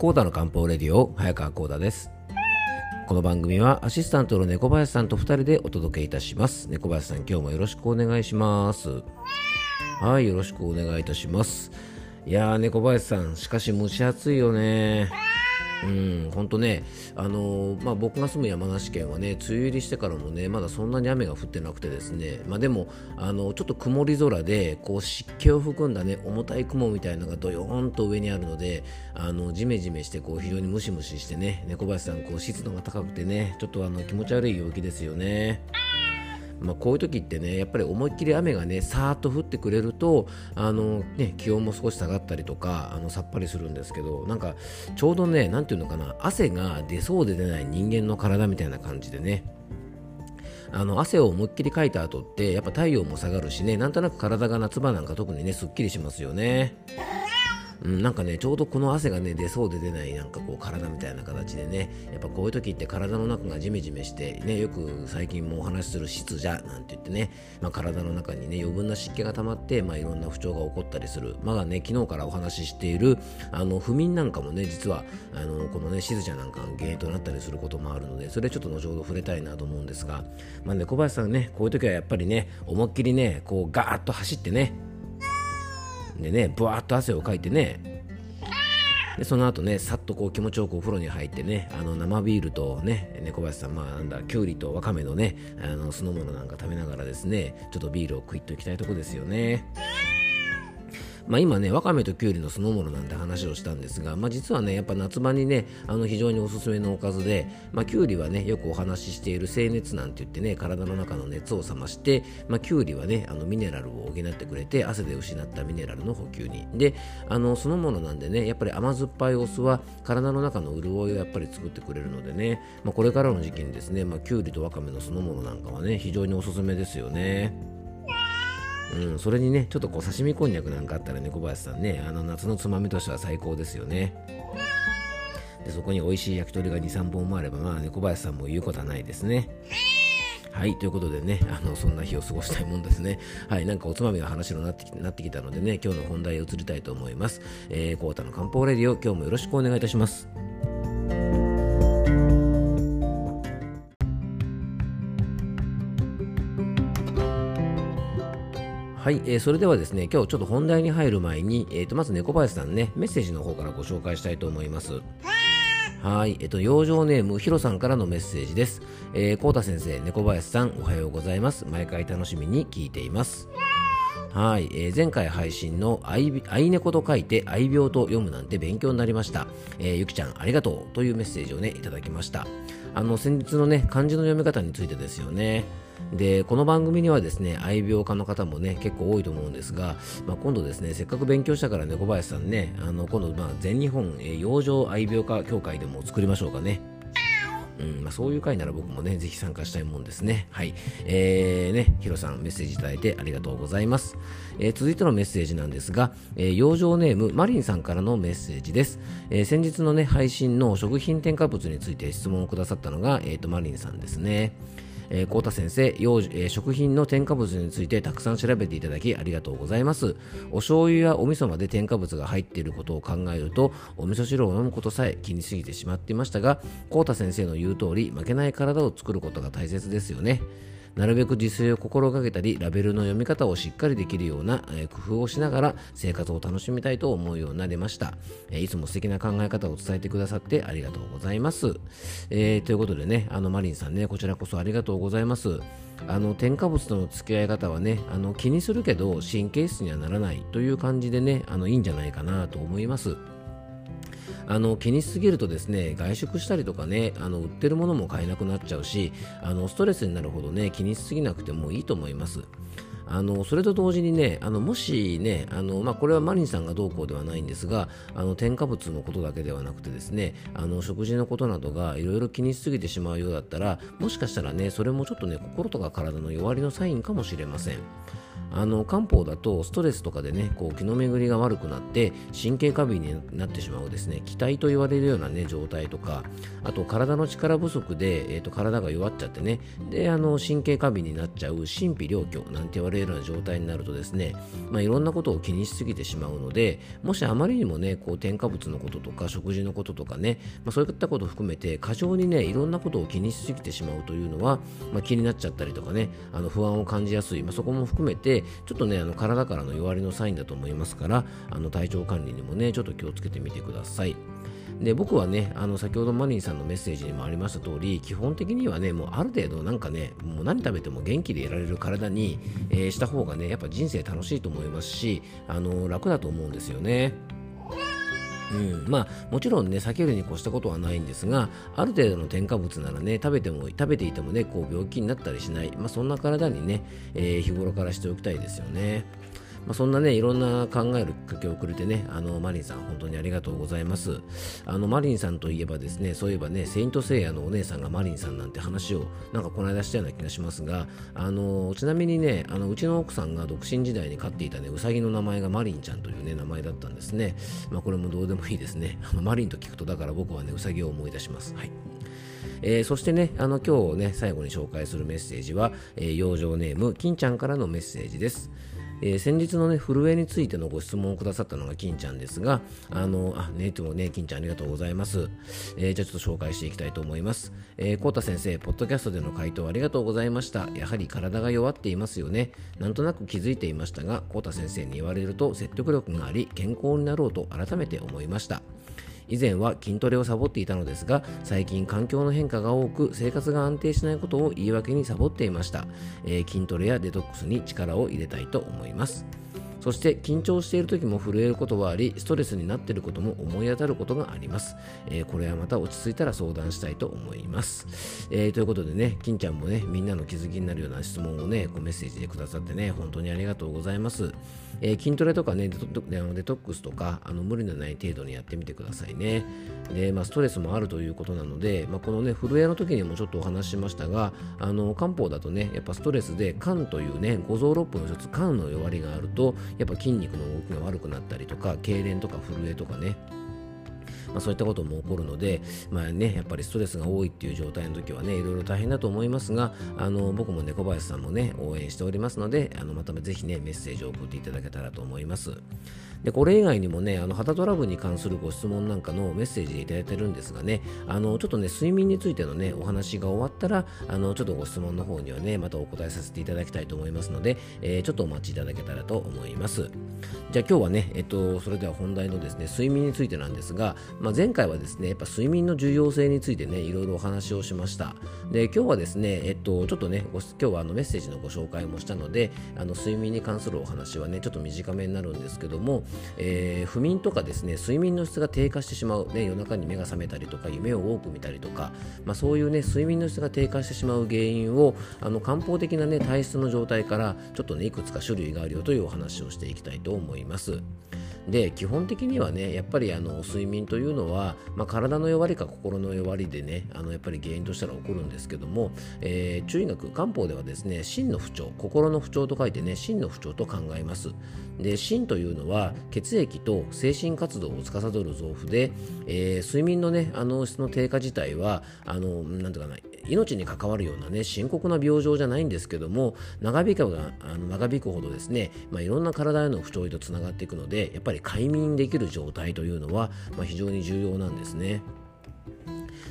コーダの漢方レディオ早川コーダです。この番組はアシスタントの猫林さんと2人でお届けいたします。猫林さん今日もよろしくお願いします。はいよろしくお願いいたします。いやー猫林さんしかし蒸し暑いよね。うん、本当ね、あの、まあ、僕が住む山梨県はね、梅雨入りしてからもね、まだそんなに雨が降ってなくてですね、まあ、でも、あのちょっと曇り空で、こう湿気を含んだね、重たい雲みたいなのがどよーんと上にあるので、あのジメジメして、こう非常にムシムシしてね、猫林さん、こう湿度が高くてね、ちょっとあの気持ち悪い陽気ですよね。まあ、こういう時ってねやっぱり思いっきり雨がねさーっと降ってくれるとあの、ね、気温も少し下がったりとかあのさっぱりするんですけどなんかちょうどね何ていうのかな汗が出そうで出ない人間の体みたいな感じでねあの汗を思いっきりかいた後ってやっぱ太陽も下がるしねなんとなく体が夏場なんか特にねすっきりしますよね。うん、なんかねちょうどこの汗がね出そうで出ないなんかこう体みたいな形でねやっぱこういう時って体の中がジメジメしてねよく最近もお話しする湿邪なんて言ってね、まあ、体の中にね余分な湿気が溜まって、まあ、いろんな不調が起こったりする。まあね昨日からお話ししているあの不眠なんかもね実はあのこのね湿邪なんかが原因となったりすることもあるのでそれちょっと後ほど触れたいなと思うんですがまあね小林さんねこういう時はやっぱりね思いっきりねこうガーッと走ってねでね、ぶわっと汗をかいてね、でその後ね、さっとこう気持ちよくお風呂に入ってね、あの生ビールとね、猫林さん、まあなんだ、きゅうりとわかめのね、あの酢の物なんか食べながらですね、ちょっとビールを食いっといきたいとこですよね。まあ、今ね、わかめときゅうりの酢の物なんて話をしたんですが、まあ、実はね、やっぱ夏場にね、あの非常におすすめのおかずで、まあ、きゅうりはね、よくお話ししている清熱なんて言ってね、体の中の熱を冷まして、まあ、きゅうりはね、あのミネラルを補ってくれて、汗で失ったミネラルの補給に。で、あの酢の物なんでね、やっぱり甘酸っぱいお酢は体の中の潤いをやっぱり作ってくれるのでね、まあ、これからの時期にですね、まあ、きゅうりとわかめの酢の物なんかはね、非常におすすめですよね。うん、それにね、ちょっとこう刺身こんにゃくなんかあったらね、小林さんね、あの夏のつまみとしては最高ですよね。でそこに美味しい焼き鳥が2、3本もあれば、まあね、小林さんも言うことはないですね。はい、ということでね、あのそんな日を過ごしたいもんですね。はい、なんかおつまみの話になってきなってきたのでね、今日の本題へ移りたいと思います。えー、コータの漢方レディオ、今日もよろしくお願いいたします。はい、えー、それではですね、今日ちょっと本題に入る前に、えー、とまず猫林さんね、メッセージの方からご紹介したいと思います。はい、えっと、養生ネーム、ヒロさんからのメッセージです。えー、コータ先生、猫林さん、おはようございます。毎回楽しみに聞いています。はい、えー、前回配信の愛愛猫と書いて愛病と読むなんて勉強になりました。えー、ゆきちゃん、ありがとうというメッセージをね、いただきました。あの、先日のね、漢字の読み方についてですよね。でこの番組にはですね愛病家の方もね結構多いと思うんですが、まあ、今度ですねせっかく勉強したからね小林さんねあの今度、まあ、全日本、えー、養生愛病家協会でも作りましょうかね。うんまあ、そういう回なら僕もね、ぜひ参加したいもんですね。はい。えー、ね、ヒロさんメッセージいただいてありがとうございます。えー、続いてのメッセージなんですが、えー、養生ネームマリンさんからのメッセージです。えー、先日のね、配信の食品添加物について質問をくださったのが、えっ、ー、と、マリンさんですね。えー、太田先生、幼児、えー、食品の添加物についてたくさん調べていただきありがとうございます。お醤油やお味噌まで添加物が入っていることを考えると、お味噌汁を飲むことさえ気にすぎてしまっていましたが、浩太先生の言う通り、負けない体を作ることが大切ですよね。なるべく自炊を心がけたりラベルの読み方をしっかりできるような、え、工夫をしながら生活を楽しみたいと思うようになりました、え、いつも素敵な考え方を伝えてくださってありがとうございます、えー、ということでねあのマリンさんねこちらこそありがとうございます。あの添加物との付き合い方はねあの気にするけど神経質にはならないという感じでねあのいいんじゃないかなと思います。あの気にしすぎるとですね外食したりとかねあの売ってるものも買えなくなっちゃうしあのストレスになるほどね気にしすぎなくてもいいと思います。あのそれと同時にね、あのもしね、あのまあ、これはマリンさんがどうこうではないんですが、あの添加物のことだけではなくてですね、あの食事のことなどがいろいろ気にしすぎてしまうようだったら、もしかしたらね、それもちょっとね、心とか体の弱りのサインかもしれません。あの漢方だとストレスとかでねこう気の巡りが悪くなって神経過敏になってしまうですね気体と言われるようなね状態とかあと体の力不足で、えーと、体が弱っちゃってねであの神経過敏になっちゃう神秘良虚なんて言われいるような状態になるとですね、まあ、いろんなことを気にしすぎてしまうのでもしあまりにもねこう添加物のこととか食事のこととかね、まあ、そういったことを含めて過剰にねいろんなことを気にしすぎてしまうというのは、まあ、気になっちゃったりとかねあの不安を感じやすい、まあ、そこも含めてちょっとねあの体からの弱りのサインだと思いますからあの体調管理にもねちょっと気をつけてみてください。で僕はねあの先ほどマリンさんのメッセージにもありました通り基本的にはねもうある程度なんかねもう何食べても元気でいられる体に、えー、した方がねやっぱ人生楽しいと思いますしあの楽だと思うんですよね。うん、まあもちろんね避けるに越したことはないんですがある程度の添加物ならね食べても食べていてもねこう病気になったりしない、まあ、そんな体にね、えー、日頃からしておきたいですよね。まあ、そんなね、いろんな考えるきっかけをくれてね、あの、マリンさん、本当にありがとうございます。あの、マリンさんといえばですね、そういえばね、セイントセイヤのお姉さんがマリンさんなんて話を、なんかこの間したような気がしますが、あの、ちなみにね、あの、うちの奥さんが独身時代に飼っていたね、うさぎの名前がマリンちゃんというね、名前だったんですね。まあ、これもどうでもいいですね。あのマリンと聞くと、だから僕はね、うさぎを思い出します。はい。えー、そしてね、あの今日ね、最後に紹介するメッセージは、えー、養生ネーム、金ちゃんからのメッセージです。えー、先日のね、震えについてのご質問をくださったのが金ちゃんですが、あの、あ、ね、いつもね、金ちゃんありがとうございます。えー、じゃあちょっと紹介していきたいと思います。えー、コータ先生、ポッドキャストでの回答ありがとうございました。やはり体が弱っていますよね。なんとなく気づいていましたが、コータ先生に言われると説得力があり、健康になろうと改めて思いました。以前は筋トレをサボっていたのですが最近環境の変化が多く生活が安定しないことを言い訳にサボっていました、えー、筋トレやデトックスに力を入れたいと思います。そして緊張している時も震えることはありストレスになっていることも思い当たることがあります、えー、これはまた落ち着いたら相談したいと思います、えー、ということでね金ちゃんもねみんなの気づきになるような質問をねこうメッセージでくださってね本当にありがとうございます。えー、筋トレとかねデトデトックスとかあの無理のない程度にやってみてくださいね。で、まあ、ストレスもあるということなので、まあ、このね震えの時にもちょっとお話ししましたがあの漢方だとねやっぱストレスで肝というね五臓六腑の一つ肝の弱りがあるとやっぱ筋肉の動きが悪くなったりとか痙攣とか震えとかね。まあ、そういったことも起こるので、まあね、やっぱりストレスが多いっていう状態の時はね、いろいろ大変だと思いますが、あの僕も猫林さんもね、応援しておりますので、あのまたぜひね、メッセージを送っていただけたらと思います。でこれ以外にもねあの肌トラブルに関するご質問なんかのメッセージでいただいてるんですがねあのちょっとね睡眠についてのねお話が終わったらあのちょっとご質問の方にはねまたお答えさせていただきたいと思いますので、えー、ちょっとお待ちいただけたらと思いますじゃあ今日はねえっとそれでは本題のですね睡眠についてなんですが、まあ、前回はですねやっぱ睡眠の重要性についてねいろいろお話をしましたで今日はですねえっとちょっとね今日はあのメッセージのご紹介もしたのであの睡眠に関するお話はねちょっと短めになるんですけども、えー不眠とかですね睡眠の質が低下してしまう、ね、夜中に目が覚めたりとか夢を多く見たりとか、まあ、そういうね睡眠の質が低下してしまう原因をあの漢方的なね体質の状態からちょっとねいくつか種類があるよというお話をしていきたいと思います。で基本的にはねやっぱりあの睡眠というのは、まあ、体の弱りか心の弱りでねあのやっぱり原因としたら起こるんですけども、えー、中医学漢方ではですね心の不調心の不調と書いてね心の不調と考えます。で心というのは血液と精神活動を司る臓腑で、えー、睡眠のねあの質の低下自体はあのなんていうかな命に関わるようなね深刻な病状じゃないんですけども長引くがあの長引くほどですね、まあ、いろんな体への不調とつながっていくのでやっぱり快眠できる状態というのは、まあ、非常に重要なんですね。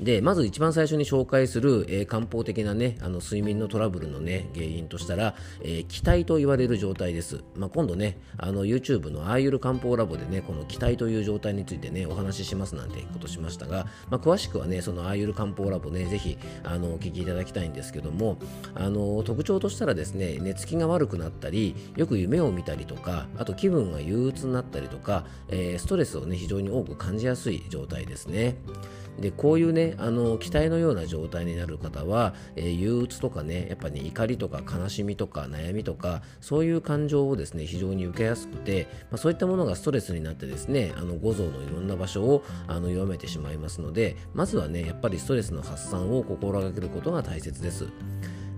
でまず一番最初に紹介する、えー、漢方的なねあの睡眠のトラブルのね原因としたら、えー、気体と言われる状態です、まあ、今度ねあの YouTube のアーユル漢方ラボでねこの気体という状態についてねお話ししますなんてことしましたが、まあ、詳しくはねそのアーユル漢方ラボねぜひあのお聞きいただきたいんですけどもあの特徴としたらですね寝つきが悪くなったりよく夢を見たりとかあと気分が憂鬱になったりとか、えー、ストレスをね非常に多く感じやすい状態ですね。でこういうねあの期待のような状態になる方は、えー、憂鬱とかねやっぱ、ね、怒りとか悲しみとか悩みとかそういう感情をですね非常に受けやすくて、まあ、そういったものがストレスになってですねあの五臓のいろんな場所をあの弱めてしまいますのでまずはねやっぱりストレスの発散を心がけることが大切です。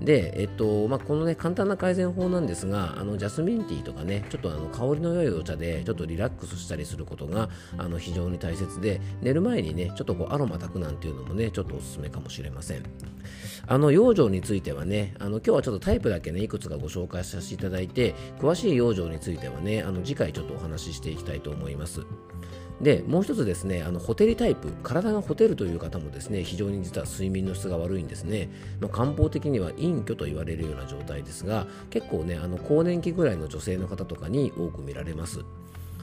で、えっとまあ、このね簡単な改善法なんですがあのジャスミンティーとかねちょっとあの香りの良いお茶でちょっとリラックスしたりすることがあの非常に大切で寝る前にねちょっとこうアロマ炊くなんていうのもねちょっとおすすめかもしれません。あの養生についてはねあの今日はちょっとタイプだけねいくつかご紹介させていただいて詳しい養生についてはねあの次回ちょっとお話ししていきたいと思います。でもう一つですねあのホテルタイプ体がホテルという方もですね非常に実は睡眠の質が悪いんですね、まあ、漢方的には隠居と言われるような状態ですが結構ねあの更年期ぐらいの女性の方とかに多く見られます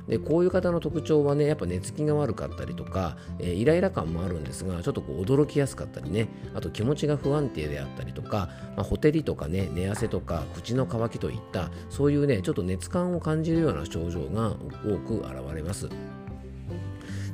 でこういう方の特徴はねやっぱ寝つきが悪かったりとか、えー、イライラ感もあるんですがちょっとこう驚きやすかったりねあと気持ちが不安定であったりとか、まあ、ほてりとかね寝汗とか口の渇きといったそういうねちょっと熱感を感じるような症状が多く現れます。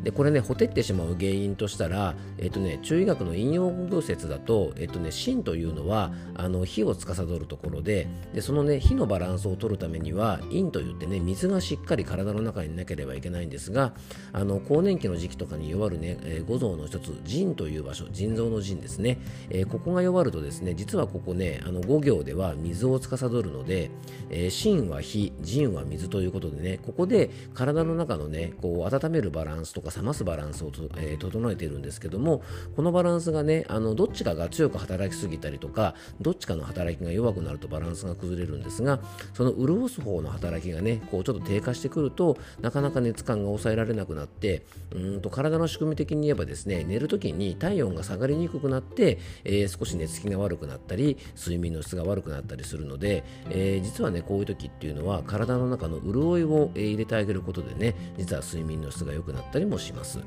でこれねほてってしまう原因としたら、えっとね、中医学の引用語説だと、えっとね、心というのはあの火を司るところででそのね火のバランスを取るためには陰といってね水がしっかり体の中になければいけないんですがあの更年期の時期とかに弱るね、えー、五臓の一つ腎という場所腎臓の腎ですね、えー、ここが弱るとですね実はここねあの5行では水を司るので、えー、心は火腎は水ということでねここで体の中のねこう温めるバランスとか冷ますバランスをえー、整えているんですけどもこのバランスがねあのどっちかが強く働きすぎたりとかどっちかの働きが弱くなるとバランスが崩れるんですがその潤す方の働きがねこうちょっと低下してくるとなかなか熱感が抑えられなくなってうんと体の仕組み的に言えばですね寝る時に体温が下がりにくくなって、えー、少し寝つきが悪くなったり睡眠の質が悪くなったりするので、えー、実はねこういう時っていうのは体の中の潤いを入れてあげることでね実は睡眠の質が良くなったりもしします。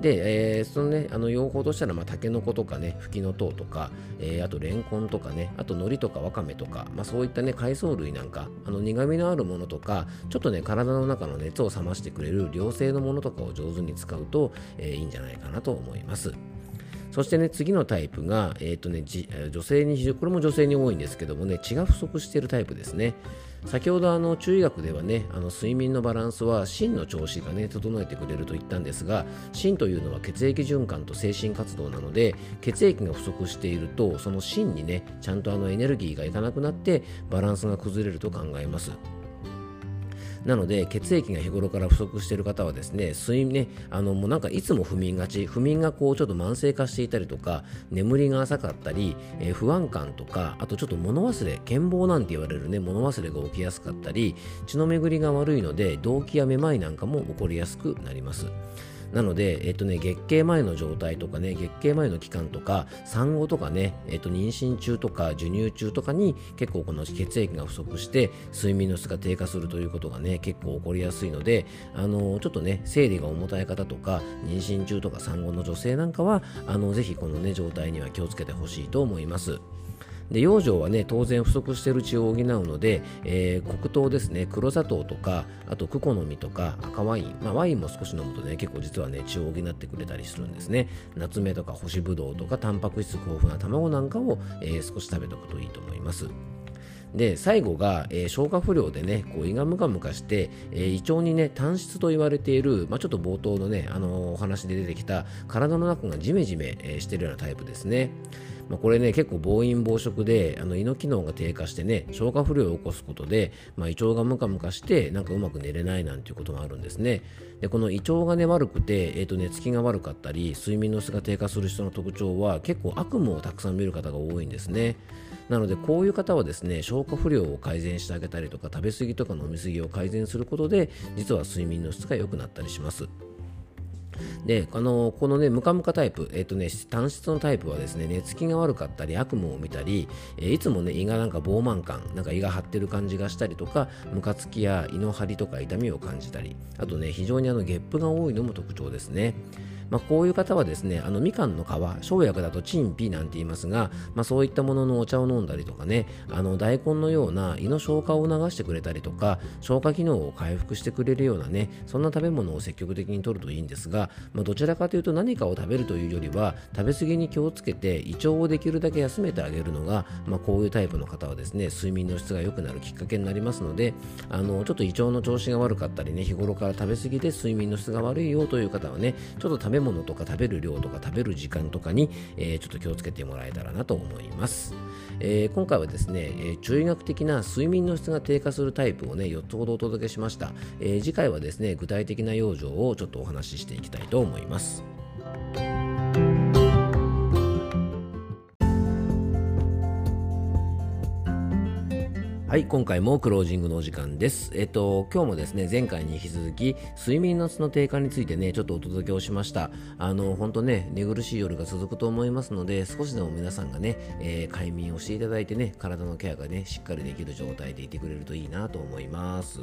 で、えー、そのね、あの用法としたら、まあ、タケノコとかね、フキノトウとか、えー、あとレンコンとかね、あと海苔とかわかめとか、まあ、そういったね、海藻類なんか、あの苦味のあるものとか、ちょっとね、体の中の熱を冷ましてくれる良性のものとかを上手に使うと、えー、いいんじゃないかなと思います。そしてね、次のタイプが、えーとね、女性に、これも女性に多いんですけどもね、血が不足しているタイプですね。先ほどあの中医学ではねあの睡眠のバランスは心の調子がね整えてくれると言ったんですが心というのは血液循環と精神活動なので血液が不足しているとその心にねちゃんとあのエネルギーがいかなくなってバランスが崩れると考えます。なので血液が日頃から不足している方はですね睡眠ねあのもうなんかいつも不眠がち不眠がこうちょっと慢性化していたりとか眠りが浅かったり、えー、不安感とかあとちょっと物忘れ健忘なんて言われるね物忘れが起きやすかったり血の巡りが悪いので動悸やめまいなんかも起こりやすくなります。なので、えっとね、月経前の状態とかね、月経前の期間とか、産後とかね、えっと、妊娠中とか授乳中とかに結構この血液が不足して睡眠の質が低下するということがね、結構起こりやすいので、あの、ちょっとね、生理が重たい方とか、妊娠中とか産後の女性なんかは、あの、ぜひこのね、状態には気をつけてほしいと思います。で養生はね当然不足している血を補うので、えー、黒糖ですね黒砂糖とかあとクコの実とか赤ワイン、まあ、ワインも少し飲むとね結構実はね血を補ってくれたりするんですね。夏目とか干しぶどうとかタンパク質豊富な卵なんかを、えー、少し食べておくといいと思います。で最後が、えー、消化不良でねこう胃がムカムカして、えー、胃腸にね単質と言われている、まあ、ちょっと冒頭のね、あのー、お話で出てきた体の中がジメジメ、しているようなタイプですね。まあ、これね結構暴飲暴食であの胃の機能が低下してね消化不良を起こすことで、まあ、胃腸がムカムカしてなんかうまく寝れないなんていうことがあるんですね。でこの胃腸がね悪くて、えー、と寝つきが悪かったり睡眠の質が低下する人の特徴は結構悪夢をたくさん見る方が多いんですね。なのでこういう方はですね消化不良を改善してあげたりとか食べ過ぎとか飲み過ぎを改善することで実は睡眠の質が良くなったりします。で、あのこのね、ムカムカタイプ、えっ、ー、とね、単質のタイプはですね、寝つきが悪かったり、悪夢を見たり、えー、いつもね、胃がなんか膨満感、なんか胃が張ってる感じがしたりとか、ムカつきや胃の張りとか痛みを感じたり、あとね、非常にあの、ゲップが多いのも特徴ですね。まあ、こういう方はですねあのみかんの皮生薬だとチンピなんて言いますが、まあ、そういったもののお茶を飲んだりとかねあの大根のような胃の消化を促してくれたりとか消化機能を回復してくれるようなねそんな食べ物を積極的に摂るといいんですが、まあ、どちらかというと何かを食べるというよりは食べ過ぎに気をつけて胃腸をできるだけ休めてあげるのが、まあ、こういうタイプの方はですね睡眠の質が良くなるきっかけになりますのであのちょっと胃腸の調子が悪かったりね日頃から食べ過ぎで睡眠の質が悪いよという方はねちょっと食べべ物とか食べる量とか食べる時間とかに、えー、ちょっと気をつけてもらえたらなと思います。えー、今回はですね、えー、中医学的な睡眠の質が低下するタイプをね4つほどお届けしました、え、次回はですね具体的な養生をちょっとお話ししていきたいと思いますはい、今回もクロージングのお時間です。えっと、今日もですね、前回に引き続き、睡眠の質の低下についてね、ちょっとお届けをしました。あの、本当ね、寝苦しい夜が続くと思いますので、少しでも皆さんがね、えー、快眠をしていただいてね、体のケアがね、しっかりできる状態でいてくれるといいなと思います。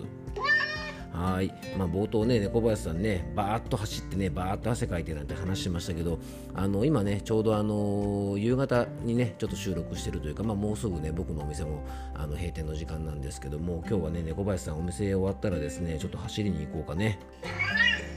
はい、まあ、冒頭ね、猫林さんね、バーッと走ってね、バーッと汗かいてなんて話しましたけど、あの今ね、ちょうどあの夕方にね、ちょっと収録してるというか、まあ、もうすぐね、僕のお店もあの閉店の時間なんですけども、今日はね、猫林さん、お店終わったらですね、ちょっと走りに行こうかね。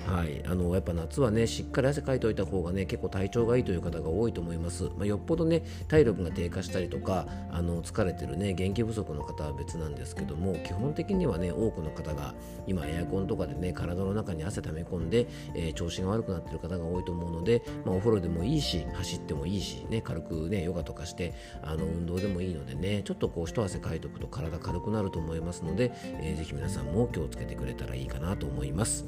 はい、あのやっぱ夏はねしっかり汗かいておいた方がね結構体調がいいという方が多いと思います、まあ、よっぽどね体力が低下したりとかあの疲れてるね元気不足の方は別なんですけども基本的にはね多くの方が今エアコンとかでね体の中に汗溜め込んで、えー、調子が悪くなってる方が多いと思うので、まあ、お風呂でもいいし走ってもいいしね軽くねヨガとかしてあの運動でもいいのでねちょっとこう一汗かいておくと体軽くなると思いますので、えー、ぜひ皆さんも気をつけてくれたらいいかなと思います。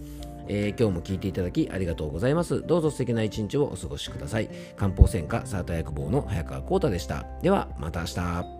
えー、今日も聞いていただきありがとうございます。どうぞ素敵な一日をお過ごしください。漢方専科サーター薬房の早川浩太でした。では、また明日。